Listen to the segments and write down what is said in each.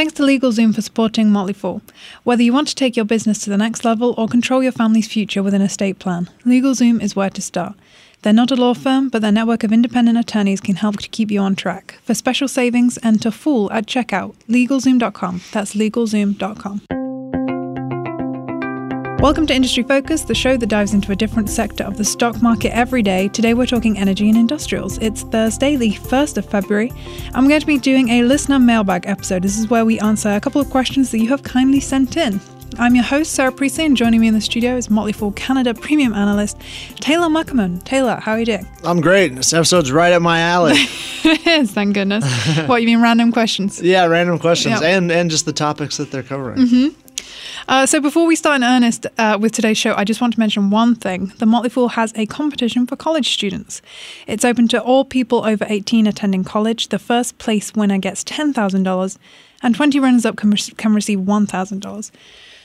Thanks to LegalZoom for supporting Motley Fool. Whether you want to take your business to the next level or control your family's future with an estate plan, LegalZoom is where to start. They're not a law firm, but their network of independent attorneys can help to keep you on track. For special savings, enter Fool at checkout, legalzoom.com. That's legalzoom.com. Welcome to Industry Focus, the show that dives into a different sector of the stock market every day. Today we're talking energy and industrials. It's Thursday, the 1st of February. I'm going to be doing a listener mailbag episode. This is where we answer a couple of questions that you have kindly sent in. I'm your host, Sarah Priestley, and joining me in the studio is Motley Fool Canada premium analyst, Taylor Muckerman. Taylor, how are you doing? I'm great. This episode's right up my alley. it is, thank goodness. what, you mean random questions? Yeah, random questions yep. and, and just the topics that they're covering. Mm-hmm. Uh, so before we start in earnest uh, with today's show, I just want to mention one thing. The Motley Fool has a competition for college students. It's open to all people over 18 attending college. The first place winner gets $10,000 and 20 runners up can, re- can receive $1,000.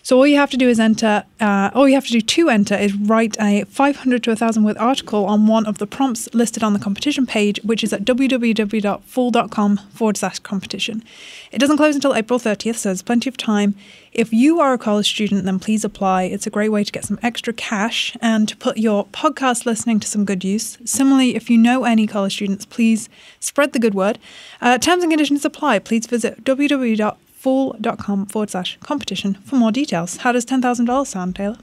So all you have to do is enter, uh, all you have to do to enter is write a 500 to 1,000 word article on one of the prompts listed on the competition page, which is at www.fool.com forward slash competition. It doesn't close until April 30th, so there's plenty of time. If you are a college student, then please apply. It's a great way to get some extra cash and to put your podcast listening to some good use. Similarly, if you know any college students, please spread the good word. Uh, terms and conditions apply. Please visit www fool.com forward slash competition for more details. How does $10,000 sound, Taylor?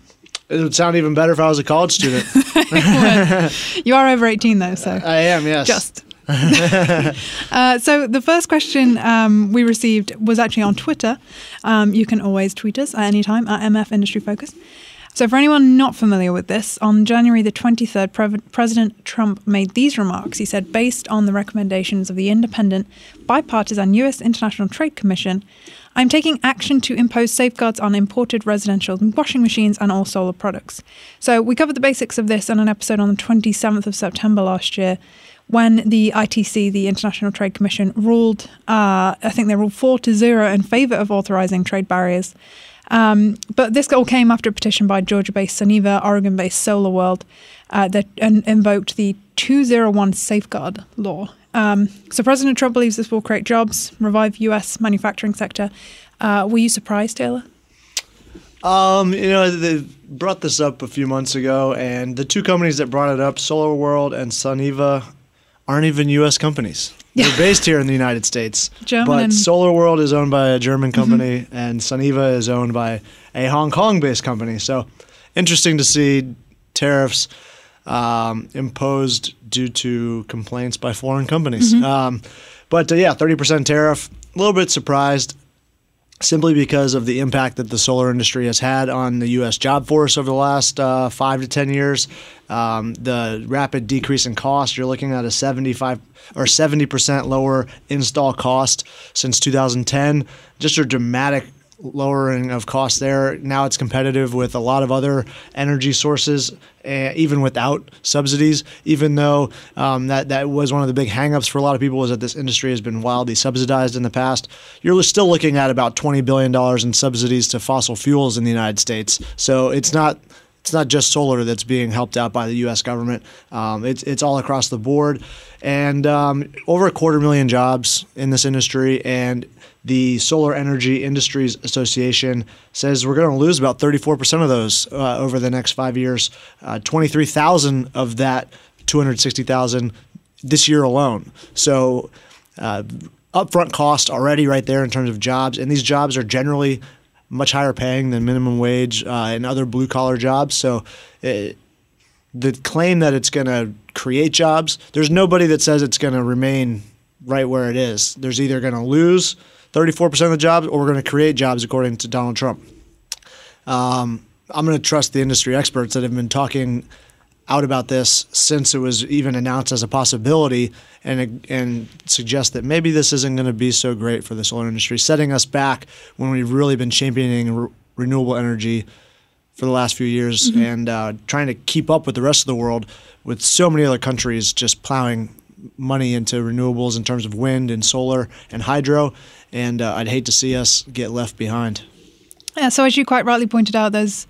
It would sound even better if I was a college student. you are over 18, though, so. I am, yes. Just. uh, so the first question um, we received was actually on Twitter. Um, you can always tweet us at any time at MF Industry Focus. So, for anyone not familiar with this, on January the 23rd, Pre- President Trump made these remarks. He said, based on the recommendations of the independent, bipartisan U.S. International Trade Commission, I'm taking action to impose safeguards on imported residential washing machines and all solar products. So, we covered the basics of this on an episode on the 27th of September last year when the ITC, the International Trade Commission, ruled, uh, I think they ruled four to zero in favor of authorizing trade barriers. Um, but this all came after a petition by Georgia-based Suniva, Oregon-based SolarWorld uh, that in- invoked the 201 Safeguard Law. Um, so President Trump believes this will create jobs, revive U.S. manufacturing sector. Uh, were you surprised, Taylor? Um, you know, they brought this up a few months ago, and the two companies that brought it up, Solar World and Suniva, aren't even U.S. companies. They're based here in the United States. German but SolarWorld is owned by a German mm-hmm. company, mm-hmm. and Suniva is owned by a Hong Kong-based company. So, interesting to see tariffs um, imposed due to complaints by foreign companies. Mm-hmm. Um, but uh, yeah, 30% tariff. A little bit surprised simply because of the impact that the solar industry has had on the U.S. job force over the last uh, five to 10 years. Um, the rapid decrease in cost, you're looking at a 75 or 70% lower install cost since 2010. Just a dramatic lowering of costs there. Now it's competitive with a lot of other energy sources, uh, even without subsidies. Even though um, that that was one of the big hangups for a lot of people, is that this industry has been wildly subsidized in the past. You're still looking at about 20 billion dollars in subsidies to fossil fuels in the United States. So it's not it's not just solar that's being helped out by the U.S. government. Um, it's it's all across the board, and um, over a quarter million jobs in this industry. And the Solar Energy Industries Association says we're going to lose about 34% of those uh, over the next five years. Uh, 23,000 of that 260,000 this year alone. So. Uh, upfront cost already right there in terms of jobs, and these jobs are generally much higher paying than minimum wage uh, and other blue collar jobs. So it, the claim that it's going to create jobs, there's nobody that says it's going to remain right where it is. There's either going to lose 34% of the jobs or we're going to create jobs, according to Donald Trump. Um, I'm going to trust the industry experts that have been talking out about this since it was even announced as a possibility and and suggest that maybe this isn't going to be so great for the solar industry, setting us back when we've really been championing re- renewable energy for the last few years mm-hmm. and uh, trying to keep up with the rest of the world with so many other countries just plowing money into renewables in terms of wind and solar and hydro. And uh, I'd hate to see us get left behind. Yeah, so as you quite rightly pointed out, there's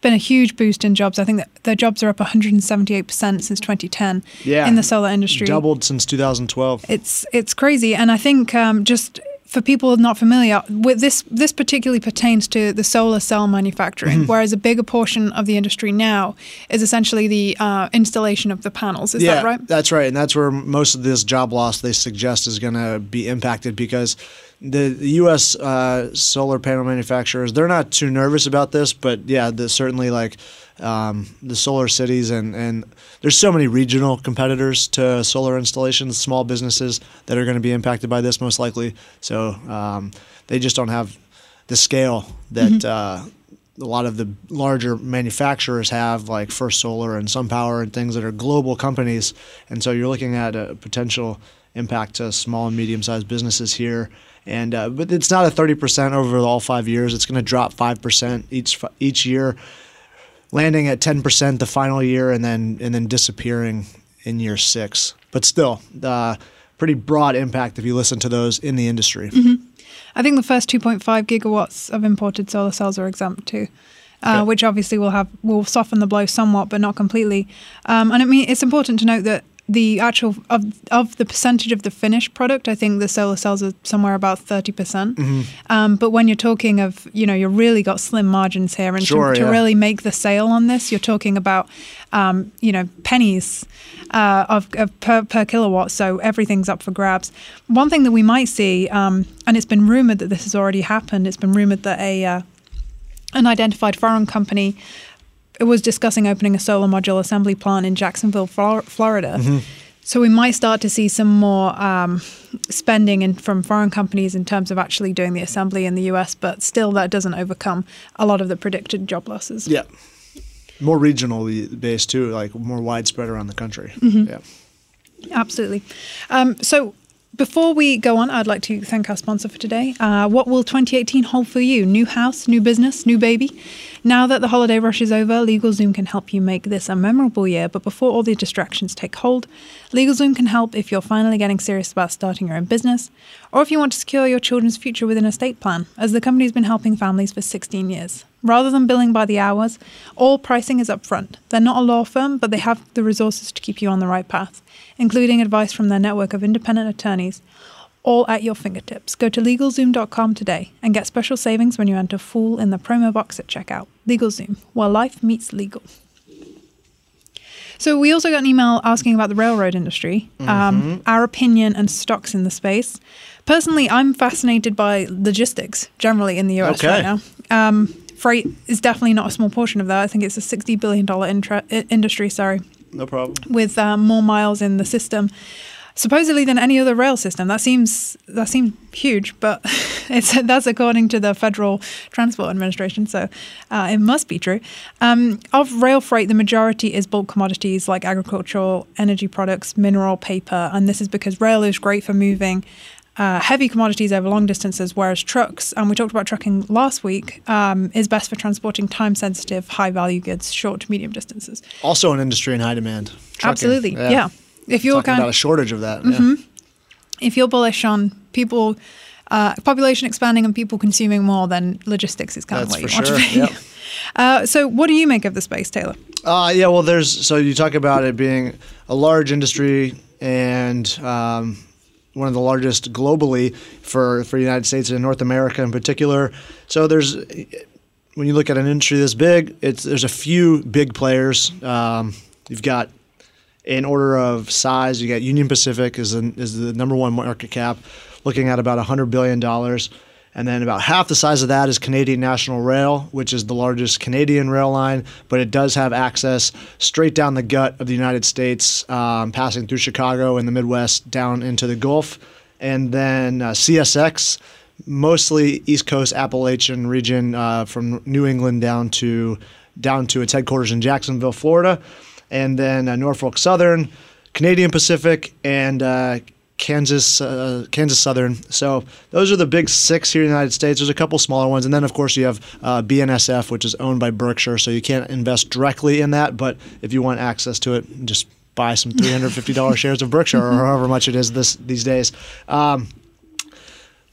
been a huge boost in jobs. I think that the jobs are up 178% since 2010 yeah, in the solar industry. Doubled since 2012. It's it's crazy. And I think um, just for people not familiar with this, this particularly pertains to the solar cell manufacturing, Mm-hmm. whereas a bigger portion of the industry now is essentially the uh, installation of the panels. Is yeah, that right? That's right, and that's where most of this job loss they suggest is going to be impacted because the, the U.S. Uh, solar panel manufacturers they're not too nervous about this, but yeah, the, certainly like um, the solar cities and and there's so many regional competitors to solar installations, small businesses that are going to be impacted by this most likely. So um, they just don't have the scale that. Uh, a lot of the larger manufacturers have, like First Solar and SunPower and things that are global companies. And so you're looking at a potential impact to small and medium sized businesses here. And uh, but it's not a 30% over all five years. It's going to drop 5% each each year, landing at 10% the final year, and then and then disappearing in year six. But still, uh, pretty broad impact if you listen to those in the industry. I think the first 2.5 gigawatts of imported solar cells are exempt too. Uh, Okay. Which obviously will have will soften the blow somewhat, but not completely. Um, and I mean, it's important to note that the actual of of the percentage of the finished product, I think the solar cells are somewhere about thirty percent. Mm-hmm. Um, but when you're talking of, you know, you're really got slim margins here, and Sure, to, to really make the sale on this, you're talking about, um, you know, pennies uh, of, of per, per kilowatt. So everything's up for grabs. One thing that we might see, um, and it's been rumored that this has already happened. It's been rumored that a uh, an identified foreign company was discussing opening a solar module assembly plant in Jacksonville, Flor- Florida. So we might start to see some more um, spending in, from foreign companies in terms of actually doing the assembly in the US, but still that doesn't overcome a lot of the predicted job losses. Yeah. More regionally based too, like more widespread around the country. Yeah. Absolutely. Um, so before we go on, I'd like to thank our sponsor for today. Uh, what will 2018 hold for you? New house, new business, new baby? Now that the holiday rush is over, LegalZoom can help you make this a memorable year. But before all the distractions take hold, LegalZoom can help if you're finally getting serious about starting your own business, or if you want to secure your children's future with an estate plan, as the company's been helping families for 16 years. Rather than billing by the hours, all pricing is upfront. They're not a law firm, but they have the resources to keep you on the right path, including advice from their network of independent attorneys, all at your fingertips. Go to LegalZoom.com today and get special savings when you enter Fool in the promo box at checkout. LegalZoom, where life meets legal. So we also got an email asking about the railroad industry, um, our opinion and stocks in the space. Personally, I'm fascinated by logistics generally in the US Okay. right now. Um, freight is definitely not a small portion of that. I think it's a $60 billion intra- industry, sorry, No problem. with um, more miles in the system supposedly than any other rail system. That seems that seems huge, but it's that's according to the Federal Transport Administration, so uh, it must be true. Um, of rail freight, the majority is bulk commodities like agricultural, energy products, mineral, paper, and this is because rail is great for moving. Uh, heavy commodities over long distances, whereas trucks, and we talked about trucking last week, um, is best for transporting time sensitive, high value goods, short to medium distances. Also an industry in high demand. Trucking. Absolutely, yeah. If you're Talking kind about a shortage of that. Yeah. if you're bullish on people, uh, population expanding and people consuming more, then logistics is kind That's of what you want sure. to be. Yep. Uh, so, what do you make of the space, Taylor? Uh, yeah, well, there's so you talk about it being a large industry and um, one of the largest globally for for the United States and North America in particular. So there's when you look at an industry this big, it's there's a few big players. Um, you've got in order of size, you got Union Pacific is the, is the number one market cap, looking at about hundred billion dollars, and then about half the size of that is Canadian National Rail, which is the largest Canadian rail line, but it does have access straight down the gut of the United States, um, passing through Chicago and the Midwest down into the Gulf, and then uh, CSX. Mostly East Coast Appalachian region, uh, from New England down to down to its headquarters in Jacksonville, Florida, and then uh, Norfolk Southern, Canadian Pacific, and uh, Kansas uh, Kansas Southern. So those are the big six here in the United States. There's a couple smaller ones, and then of course you have uh, BNSF, which is owned by Berkshire. So you can't invest directly in that, but if you want access to it, just buy some $350 shares of Berkshire or however much it is this these days. Um,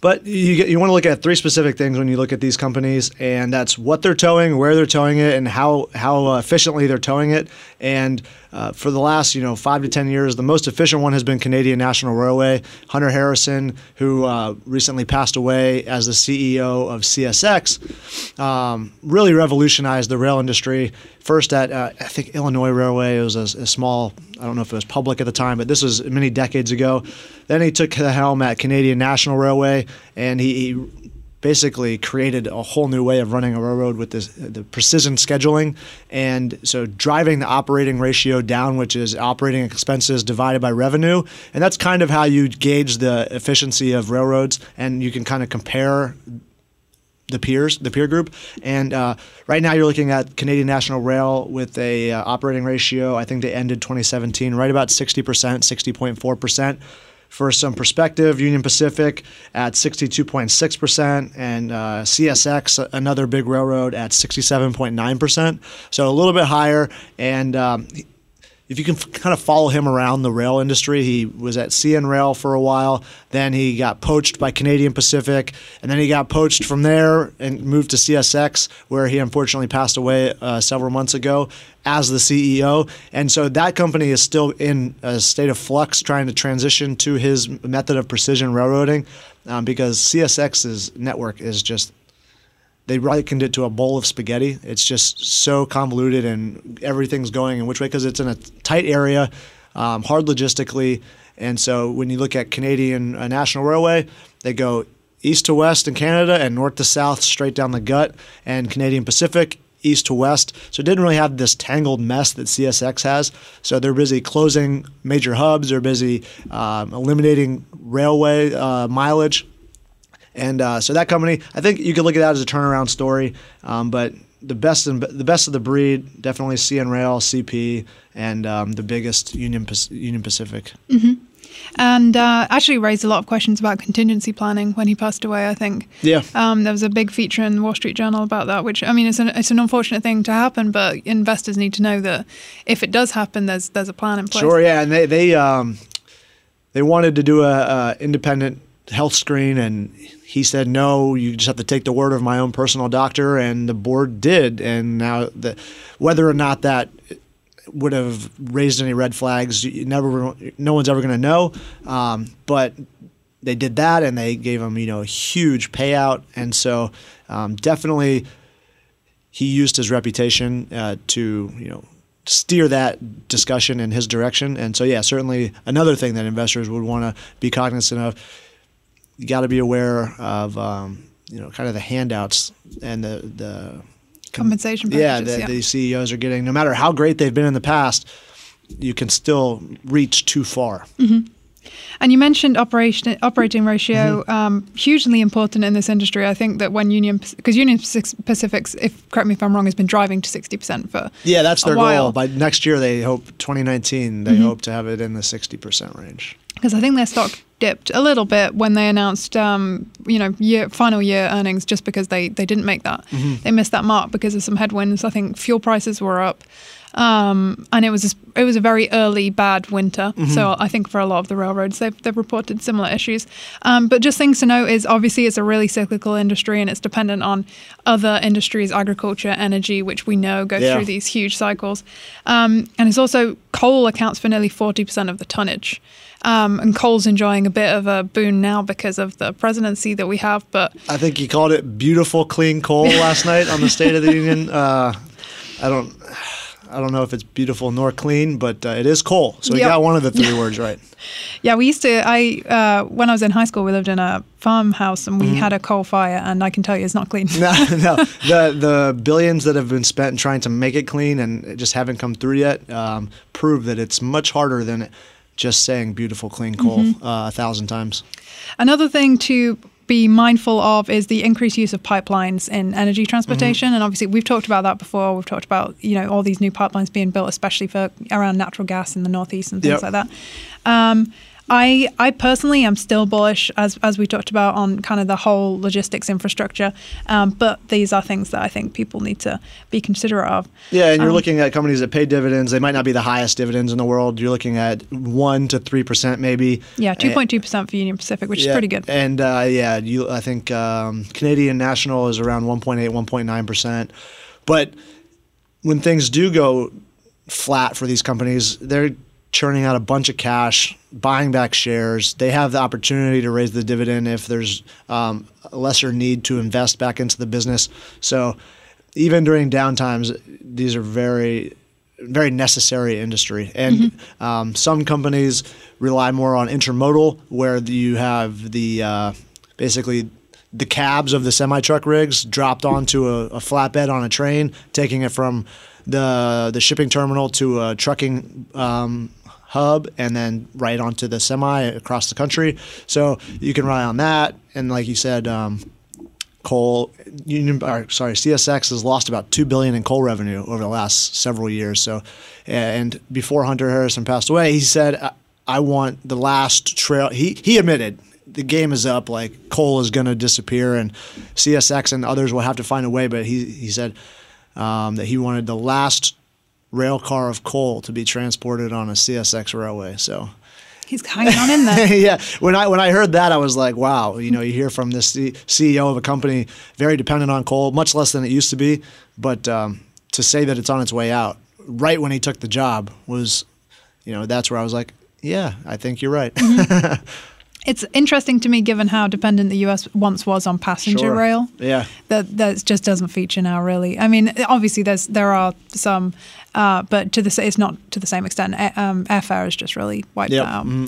but you get, you want to look at three specific things when you look at these companies, and that's what they're towing, where they're towing it, and how how efficiently they're towing it. And uh, for the last you know five to ten years, the most efficient one has been Canadian National Railway. Hunter Harrison, who uh, recently passed away as the CEO of CSX, um, really revolutionized the rail industry. First at uh, I think Illinois Railway, it was a, a, small. I don't know if it was public at the time, but this was many decades ago. Then he took the helm at Canadian National Railway, and he, he basically created a whole new way of running a railroad with this, the precision scheduling and so driving the operating ratio down which is operating expenses divided by revenue and that's kind of how you gauge the efficiency of railroads and you can kind of compare the peers, the peer group, and uh, right now you're looking at Canadian National Rail with a uh, operating ratio. I think they ended 2017 right about 60 percent, 60.4 percent. For some perspective, Union Pacific at 62.6%, and uh, CSX, another big railroad, at 67.9%. So a little bit higher. And um, if you can f- kind of follow him around the rail industry, he was at CN Rail for a while. Then he got poached by Canadian Pacific, and then he got poached from there and moved to CSX, where he unfortunately passed away uh, several months ago as the CEO. And so that company is still in a state of flux, trying to transition to his method of precision railroading, um, because CSX's network is just they likened it to a bowl of spaghetti. It's just so convoluted and everything's going in which way because it's in a tight area, um, hard logistically. And so when you look at Canadian uh, National Railway, they go east to west in Canada and north to south straight down the gut. And Canadian Pacific east to west. So it didn't really have this tangled mess that CSX has. So they're busy closing major hubs. They're busy um, eliminating railway uh, mileage and uh, so that company, I think you could look at that as a turnaround story. Um, but the best in, the best of the breed, definitely CN Rail, CP, and um, the biggest Union Union Pacific. Mm-hmm. And uh, actually raised a lot of questions about contingency planning when he passed away. I think. Yeah. Um, there was a big feature in the Wall Street Journal about that, which I mean, it's an it's an unfortunate thing to happen, but investors need to know that if it does happen, there's there's a plan in place. Sure. Yeah, and they they um, they wanted to do a, a independent health screen and he said no you just have to take the word of my own personal doctor and the board did. And now the, whether or not that would have raised any red flags never no one's ever going to know. Um, but they did that and they gave him you know a huge payout. And so um, definitely he used his reputation uh, to you know steer that discussion in his direction. And so yeah certainly another thing that investors would want to be cognizant of you got to be aware of um, you know kind of the handouts and the the compensation yeah, that yeah. the CEOs are getting. No matter how great they've been in the past, you can still reach too far. Mm-hmm. And you mentioned operation operating ratio, mm-hmm. um, hugely important in this industry. I think that when Union, because Union Pacific's, if correct me if I'm wrong, has been driving to 60 percent for yeah, that's their goal. By next year, they hope 2019, they mm-hmm. hope to have it in the 60 percent range. Because I think their stock dipped a little bit when they announced, um, you know, year, final year earnings, just because they they didn't make that. Mm-hmm. They missed that mark because of some headwinds. I think fuel prices were up. Um, and it was a, it was a very early bad winter. Mm-hmm. So I think for a lot of the railroads, they've, they've reported similar issues. Um, but just things to note is obviously it's a really cyclical industry and it's dependent on other industries, agriculture, energy, which we know go yeah. through these huge cycles. Um, and it's also coal accounts for nearly forty percent of the tonnage. Um, and coal's enjoying a bit of a boon now because of the presidency that we have. But I think he called it beautiful, clean coal last night on the State of the Union. Uh, I don't. I don't know if it's beautiful nor clean, but uh, it is coal. So yep. got one of the three words right. Yeah, we used to. I uh, when I was in high school, we lived in a farmhouse and we mm-hmm. had a coal fire, and I can tell you, it's not clean. no, no. The the billions that have been spent trying to make it clean and just haven't come through yet um, prove that it's much harder than just saying beautiful clean coal mm-hmm. uh, a thousand times. Another thing to be mindful of is the increased use of pipelines in energy transportation. Mm-hmm. And obviously, we've talked about that before. We've talked about you know all these new pipelines being built, especially for around natural gas in the northeast and things yep. like that. Um, I I personally am still bullish as as we talked about on kind of the whole logistics infrastructure, um, but these are things that I think people need to be considerate of. Yeah, and you're um, looking at companies that pay dividends. They might not be the highest dividends in the world. You're looking at one to three percent, maybe. Yeah, two point two percent for Union Pacific, which yeah, is pretty good. And uh, yeah, you I think um, Canadian National is around 1.8, 1.9 percent, but when things do go flat for these companies. They're churning out a bunch of cash, buying back shares. They have the opportunity to raise the dividend if there's um, a lesser need to invest back into the business. So even during downtimes, these are very very necessary industry. And mm-hmm. um, some companies rely more on intermodal, where you have the uh, basically the cabs of the semi truck rigs dropped onto a, a, flatbed on a train, taking it from the the shipping terminal to a trucking um, hub, and then right onto the semi across the country. So you can rely on that. And like you said. Um, coal union or sorry CSX has lost about 2 billion in coal revenue over the last several years so and before Hunter Harrison passed away he said I want the last trail he he admitted the game is up like coal is going to disappear and CSX and others will have to find a way but he he said um, that he wanted the last rail car of coal to be transported on a CSX railway so He's hanging on in there. yeah. When I when I heard that, I was like, wow. You know, you hear from this CEO of a company very dependent on coal, much less than it used to be. But um, to say that it's on its way out, right when he took the job, was, you know, that's where I was like, yeah, I think you're right. Mm-hmm. It's interesting to me, given how dependent the U.S. once was on passenger sure. rail. Yeah, that that just doesn't feature now, really. I mean, obviously, there's there are some, uh, but to the it's not to the same extent. Um, airfare is just really wiped yep. out. Mm-hmm.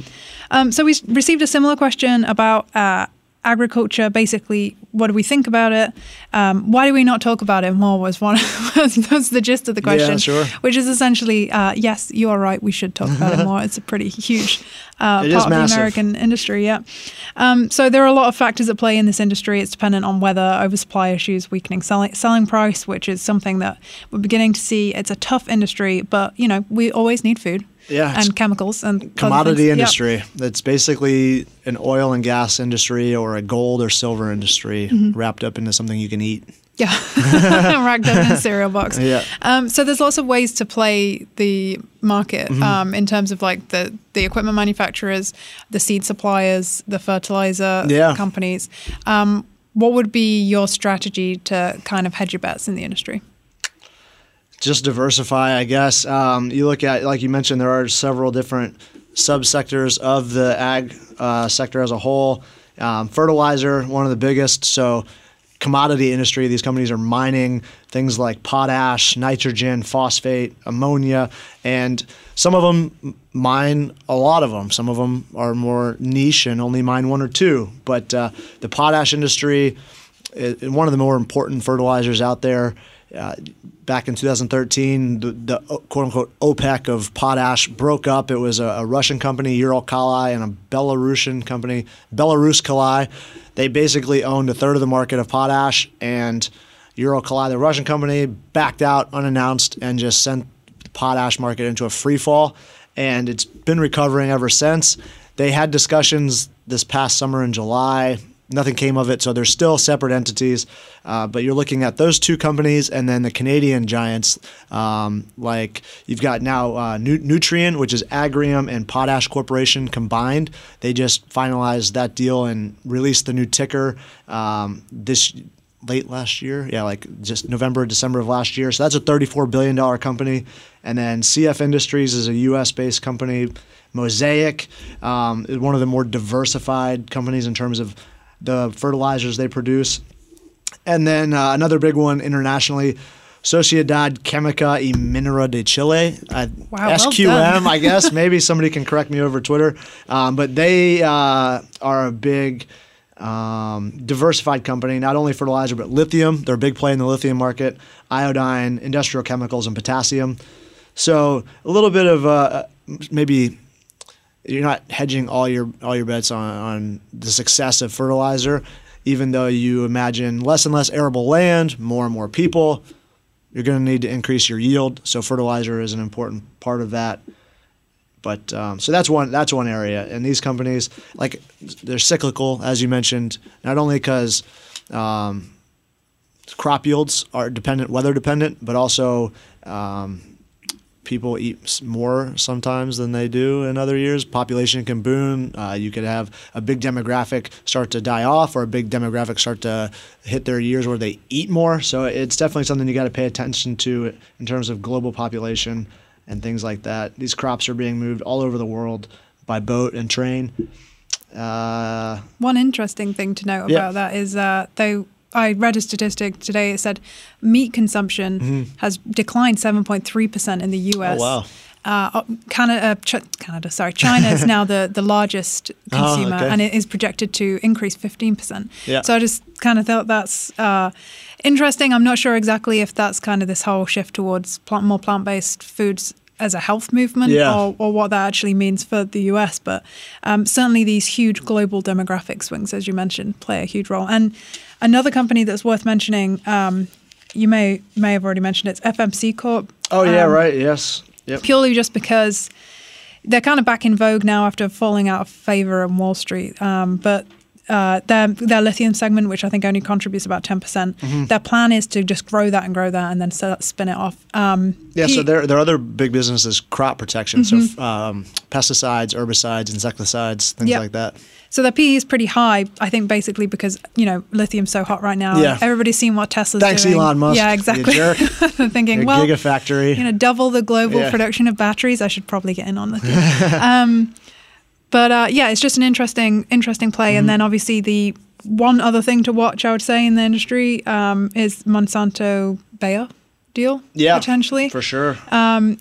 Um, so we received a similar question about uh, agriculture, basically, what do we think about it? Um, why do we not talk about it more? Was one was, the gist of the question, yeah, sure. which is essentially, uh, yes, you are right. We should talk about it more. It's a pretty huge uh, part of the American industry. Yeah. Um, so there are a lot of factors at play in this industry. It's dependent on weather, oversupply issues, weakening selling, selling price, which is something that we're beginning to see. It's a tough industry, but you know we always need food yeah, and chemicals and commodity industry. Yep. That's basically an oil and gas industry or a gold or silver industry mm-hmm. wrapped up into something you can eat. Yeah, wrapped up in a cereal box. Yeah. Um, so there's lots of ways to play the market mm-hmm. um, in terms of like the the equipment manufacturers, the seed suppliers, the fertilizer yeah. companies. Um, what would be your strategy to kind of hedge your bets in the industry? Just diversify, I guess. Um, you look at, like you mentioned, there are several different subsectors of the ag uh, sector as a whole. Um, fertilizer, one of the biggest. So, commodity industry, these companies are mining things like potash, nitrogen, phosphate, ammonia, and some of them mine a lot of them. Some of them are more niche and only mine one or two. But uh, the potash industry is one of the more important fertilizers out there. Uh, back in 2013, the, the, quote unquote OPEC of potash broke up. It was a, a Russian company, Uralkali, and a Belarusian company, Belaruskali. They basically owned a third of the market of potash, and Uralkali, the Russian company, backed out unannounced and just sent the potash market into a free fall. And it's been recovering ever since. They had discussions this past summer in July nothing came of it. So they're still separate entities. Uh, but you're looking at those two companies and then the Canadian giants, um, like you've got now uh, Nutrien, which is Agrium and Potash Corporation combined. They just finalized that deal and released the new ticker um, this late last year. Yeah, like just November, December of last year. So that's a $34 billion company. And then CF Industries is a US based company. Mosaic um, is one of the more diversified companies in terms of the fertilizers they produce. And then uh, another big one internationally, Sociedad Química y Minera de Chile. Uh, wow, SQM, well I guess. Maybe somebody can correct me over Twitter. Um, but they uh, are a big um, diversified company, not only fertilizer, but lithium. They're a big play in the lithium market, iodine, industrial chemicals, and potassium. So a little bit of uh, maybe you're not hedging all your all your bets on, on the success of fertilizer, even though you imagine less and less arable land, more and more people. You're going to need to increase your yield, so fertilizer is an important part of that. But um, so that's one that's one area, and these companies like they're cyclical, as you mentioned, not only because um, crop yields are dependent, weather dependent, but also um, people eat more sometimes than they do in other years. Population can boom. Uh, you could have a big demographic start to die off, or a big demographic start to hit their years where they eat more. So it's definitely something you got to pay attention to in terms of global population. and things like that. These crops are being moved all over the world by boat and train. Uh, One interesting thing to note Yeah. about that is uh, though I read a statistic today. It said meat consumption has declined 7.3 percent in the U.S. Mm-hmm. Oh, wow. Uh, Canada, uh, Ch- Canada, sorry, China is now the, the largest Oh, consumer, okay. and it is projected to increase 15 percent. Yeah. So I just kind of thought that's uh, interesting. I'm not sure exactly if that's kind of this whole shift towards plant, more plant based foods as a health movement Yeah. or, or what that actually means for the US. But um, certainly these huge global demographic swings, as you mentioned, play a huge role. And another company that's worth mentioning, um, you may may have already mentioned it, it's FMC Corp. oh yeah, Um, right. Yes. Yep. Purely just because they're kind of back in vogue now after falling out of favor on Wall Street. Um, but uh, their their lithium segment, which I think only contributes about ten percent, Mm-hmm. their plan is to just grow that and grow that, and then spin it off. Um, Yeah, so P- their their other big business is crop protection, so Mm-hmm. um, pesticides, herbicides, insecticides, things Yep. like that. So their PE is pretty high, I think, basically because you know lithium's so hot right now. Yeah. everybody's seen what Tesla's Thanks, doing. Elon Musk. Yeah, you exactly. jerk. Thinking, Your well, gigafactory. you know, double the global Yeah. production of batteries. I should probably get in on lithium. um, but uh, yeah, it's just an interesting, interesting play. Mm-hmm. And then obviously the one other thing to watch, I would say, in the industry um, is Monsanto Bayer deal. Yeah, potentially. for sure. Um,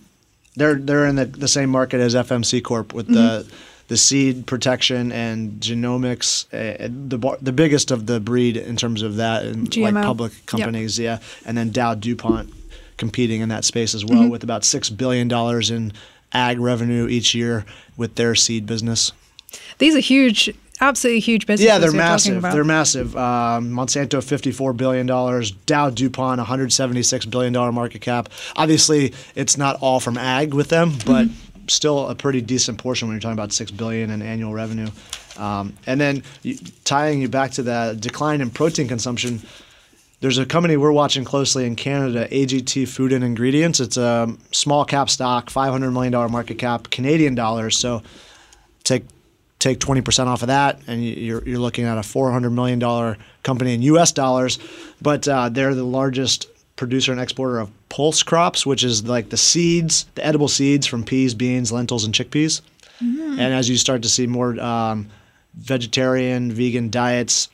they're they're in the, the same market as FMC Corp with the Mm-hmm. the seed protection and genomics. Uh, the the biggest of the breed in terms of that, and like GMO. public Yep. companies. Yeah, and then Dow DuPont competing in that space as well Mm-hmm. with about six billion dollars in ag revenue each year with their seed business. These are huge, absolutely huge businesses. Yeah, they're massive. They're massive. Um, Monsanto, fifty-four billion dollars. Dow, DuPont, one hundred seventy-six billion dollar market cap. Obviously, it's not all from ag with them, but still a pretty decent portion when you're talking about six billion in annual revenue. Um, and then you, tying you back to the decline in protein consumption. There's a company we're watching closely in Canada, AGT Food and Ingredients. It's a small cap stock, $500 million market cap, Canadian dollars. So take take 20% off of that and you're, you're looking at a $400 million company in us dollars but uh, they're the largest producer and exporter of pulse crops which is like the seeds the edible seeds from peas beans lentils and chickpeas and as you start to see more um, vegetarian vegan diets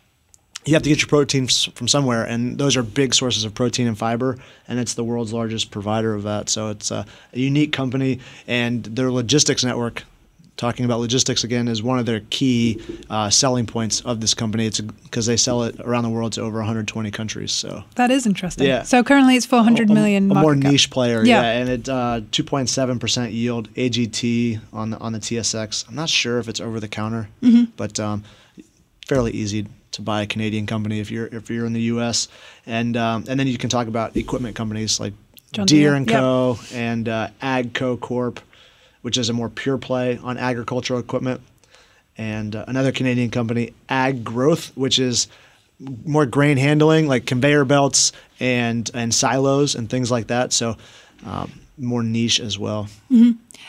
you have to get your protein from somewhere, and those are big sources of protein and fiber, and it's the world's largest provider of that. So it's a, a unique company, and their logistics network. Talking about logistics again is one of their key uh, selling points of this company. It's because they sell it around the world to over 120 countries. So That is interesting. Yeah. So currently it's 400 a, million. a more cap. niche player, Yeah. yeah, and it uh, 2.7 percent yield AGT on the on the TSX. I'm not sure if it's over the counter, Mm-hmm. but um, fairly easy to buy a Canadian company if you're if you're in the U.S. and um, and then you can talk about equipment companies like John Deere and Co. and uh, Agco Corp, which is a more pure play on agricultural equipment, and uh, another Canadian company, Ag Growth, which is more grain handling, like conveyor belts and and silos and things like that. So um, more niche as well.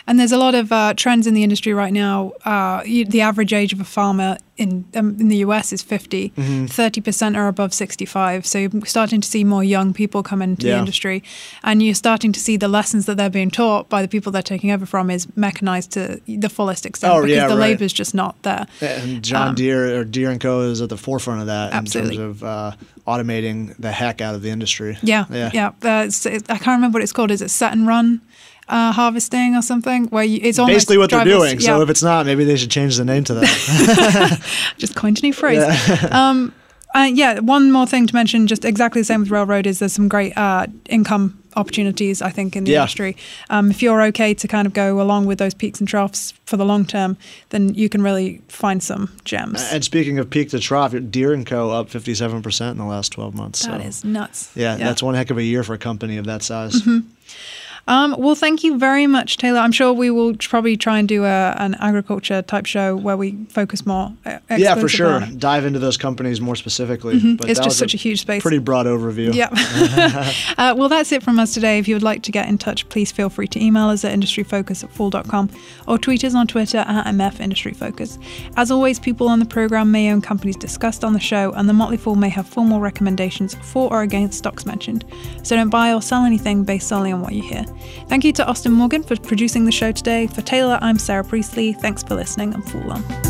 And there's a lot of uh, trends in the industry right now. Uh, you, the average age of a farmer in um, in the US is 50. Mm-hmm. 30 percent are above 65. So you're starting to see more young people come into the industry, and you're starting to see the lessons that they're being taught by the people they're taking over from is mechanized to the fullest extent Oh, because yeah, the right. labor's just not there. And John Um, Deere or Deere and Co is at the forefront of that Absolutely. in terms of uh, automating the heck out of the industry. Yeah, yeah, yeah. Uh, I can't remember what it's called. Is it set and run uh, harvesting or something? Where you, it's almost Basically, what they're doing. So if it's not, maybe they should change the name to that. just coined a new phrase. um, uh, yeah, one more thing to mention, just exactly the same with railroad, is there's some great uh, income opportunities, I think, in the Yeah. industry. Um, if you're okay to kind of go along with those peaks and troughs for the long term, then you can really find some gems. and speaking of peak to trough, Deere and Co up 57% in the last 12 months. that so. is nuts. Yeah, that's one heck of a year for a company of that size. Mm-hmm. Um, well, thank you very much, Taylor. I'm sure we will probably try and do a, an agriculture type show where we focus more. uh, Yeah, for sure. on. Dive into those companies more specifically. Mm-hmm. It's that just was such a huge space. Pretty broad overview. Yep. uh, well, that's it from us today. If you would like to get in touch, please feel free to email us at industryfocus at fool.com or tweet us on Twitter at MF Industry Focus. As always, people on the program may own companies discussed on the show, and the Motley Fool may have formal recommendations for or against stocks mentioned. So don't buy or sell anything based solely on what you hear. Thank you to Austin Morgan for producing the show today. For Taylor, I'm Sarah Priestley. Thanks for listening and Fool on.